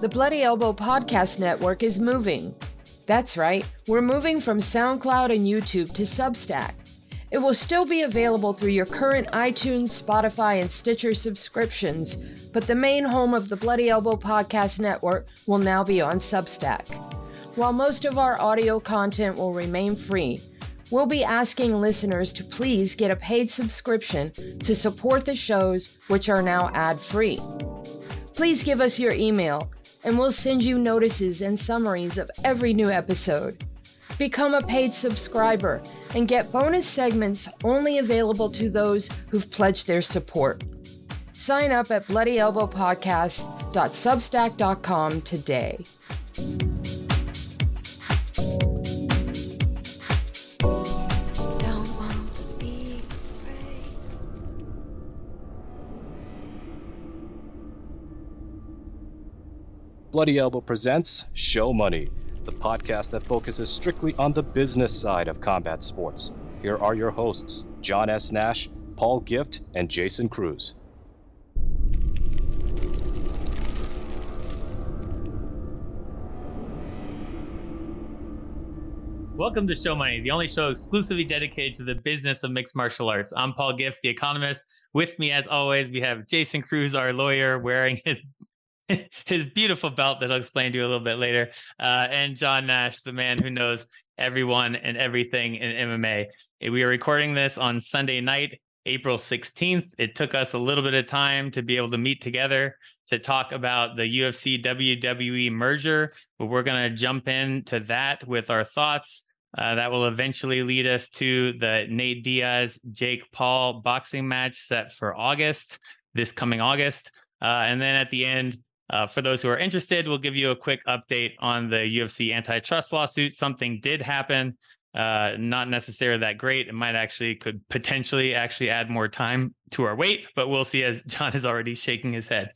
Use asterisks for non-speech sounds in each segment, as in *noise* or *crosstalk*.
The Bloody Elbow Podcast Network is moving. That's right, we're moving from SoundCloud and YouTube to Substack. It will still be available through your current iTunes, Spotify, and Stitcher subscriptions, but the main home of the Bloody Elbow Podcast Network will now be on Substack. While most of our audio content will remain free, we'll be asking listeners to please get a paid subscription to support the shows, which are now ad free. Please give us your email and we'll send you notices and summaries of every new episode. Become a paid subscriber and get bonus segments only available to those who've pledged their support. Sign up at bloodyelbowpodcast.substack.com today. Bloody Elbow presents Show Money, the podcast that focuses strictly on the business side of combat sports. Here are your hosts, John S. Nash, Paul Gift, and Jason Cruz. Welcome to Show Money, the only show exclusively dedicated to the business of mixed martial arts. I'm Paul Gift, the economist. With me, as always, we have Jason Cruz, our lawyer, wearing his *laughs* his beautiful belt that I'll explain to you a little bit later, uh, and John Nash, the man who knows everyone and everything in MMA. We are recording this on Sunday night, April 16th. It took us a little bit of time to be able to meet together to talk about the UFC WWE merger, but we're going to jump into that with our thoughts. Uh, that will eventually lead us to the Nate Diaz Jake Paul boxing match set for August, this coming August. Uh, and then at the end, uh, for those who are interested, we'll give you a quick update on the UFC antitrust lawsuit. Something did happen, uh, not necessarily that great. It might actually could potentially actually add more time to our wait, but we'll see as *laughs* John is already shaking his head.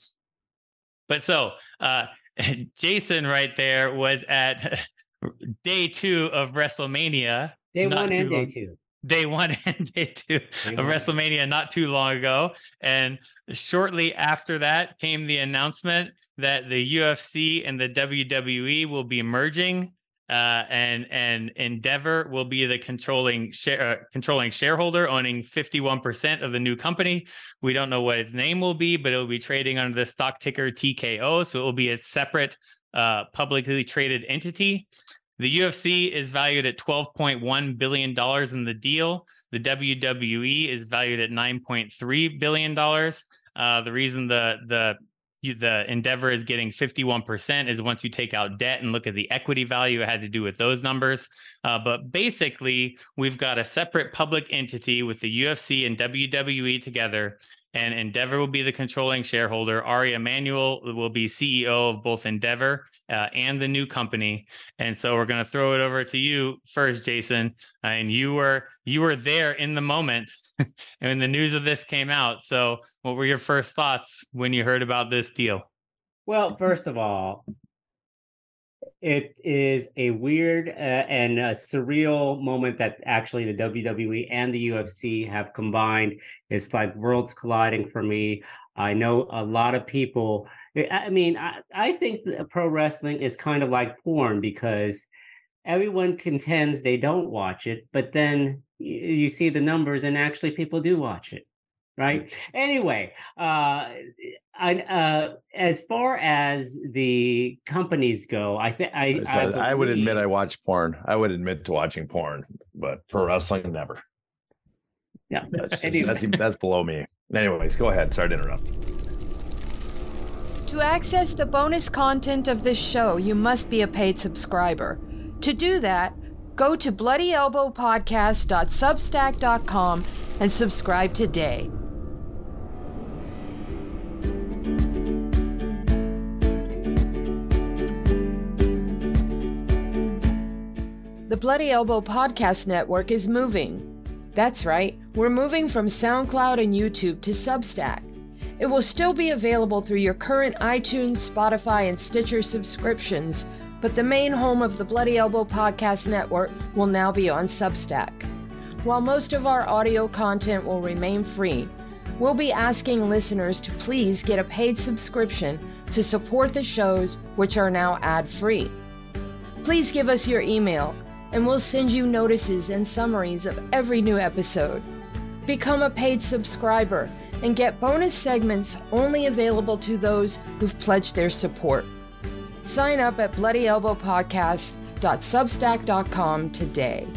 But so, uh, *laughs* Jason right there was at *laughs* day two of WrestleMania. Day one and day two day one *laughs* and day two day of. WrestleMania not too long ago. And shortly after that came the announcement that the UFC and the WWE will be merging. Uh, and and Endeavor will be the controlling share uh, controlling shareholder, owning 51% of the new company. We don't know what its name will be, but it will be trading under the stock ticker TKO, so it will be a separate uh, publicly traded entity. The UFC is valued at $12.1 billion in the deal. The WWE is valued at $9.3 billion. Uh, the reason the the the Endeavor is getting 51% is once you take out debt and look at the equity value, it had to do with those numbers. Uh, but basically, we've got a separate public entity with the UFC and WWE together, and Endeavor will be the controlling shareholder. Ari Emanuel will be CEO of both Endeavor uh, and the new company. And so we're going to throw it over to you first, Jason. And you were you were there in the moment *laughs* when the news of this came out. So what were your first thoughts when you heard about this deal? Well, first of all, it is a weird uh, and a surreal moment that actually the WWE and the UFC have combined. It's like worlds colliding for me. I know a lot of people I mean, I, I think pro wrestling is kind of like porn because everyone contends they don't watch it, but then you, you see the numbers and actually people do watch it. Right. Anyway, uh, I, uh, as far as the companies go, I think I, I, I, would admit I watch porn. I would admit to watching porn, but pro wrestling never. Yeah, that's, *laughs* just, anyway. that's that's below me. Anyways, go ahead. Sorry to interrupt. To access the bonus content of this show, you must be a paid subscriber. To do that, go to bloodyelbowpodcast.substack.com and subscribe today. The Bloody Elbow Podcast Network is moving. That's right, we're moving from SoundCloud and YouTube to Substack. It will still be available through your current iTunes, Spotify, and Stitcher subscriptions, but the main home of the Bloody Elbow Podcast Network will now be on Substack. while most of our audio content will remain free, we'll be asking listeners to please get a paid subscription to support the shows, which are now ad free. Please give us your email, and we'll send you notices and summaries of every new episode. Become a paid subscriber and get bonus segments only available to those who've pledged their support. Sign up at bloodyelbowpodcast.substack.com today.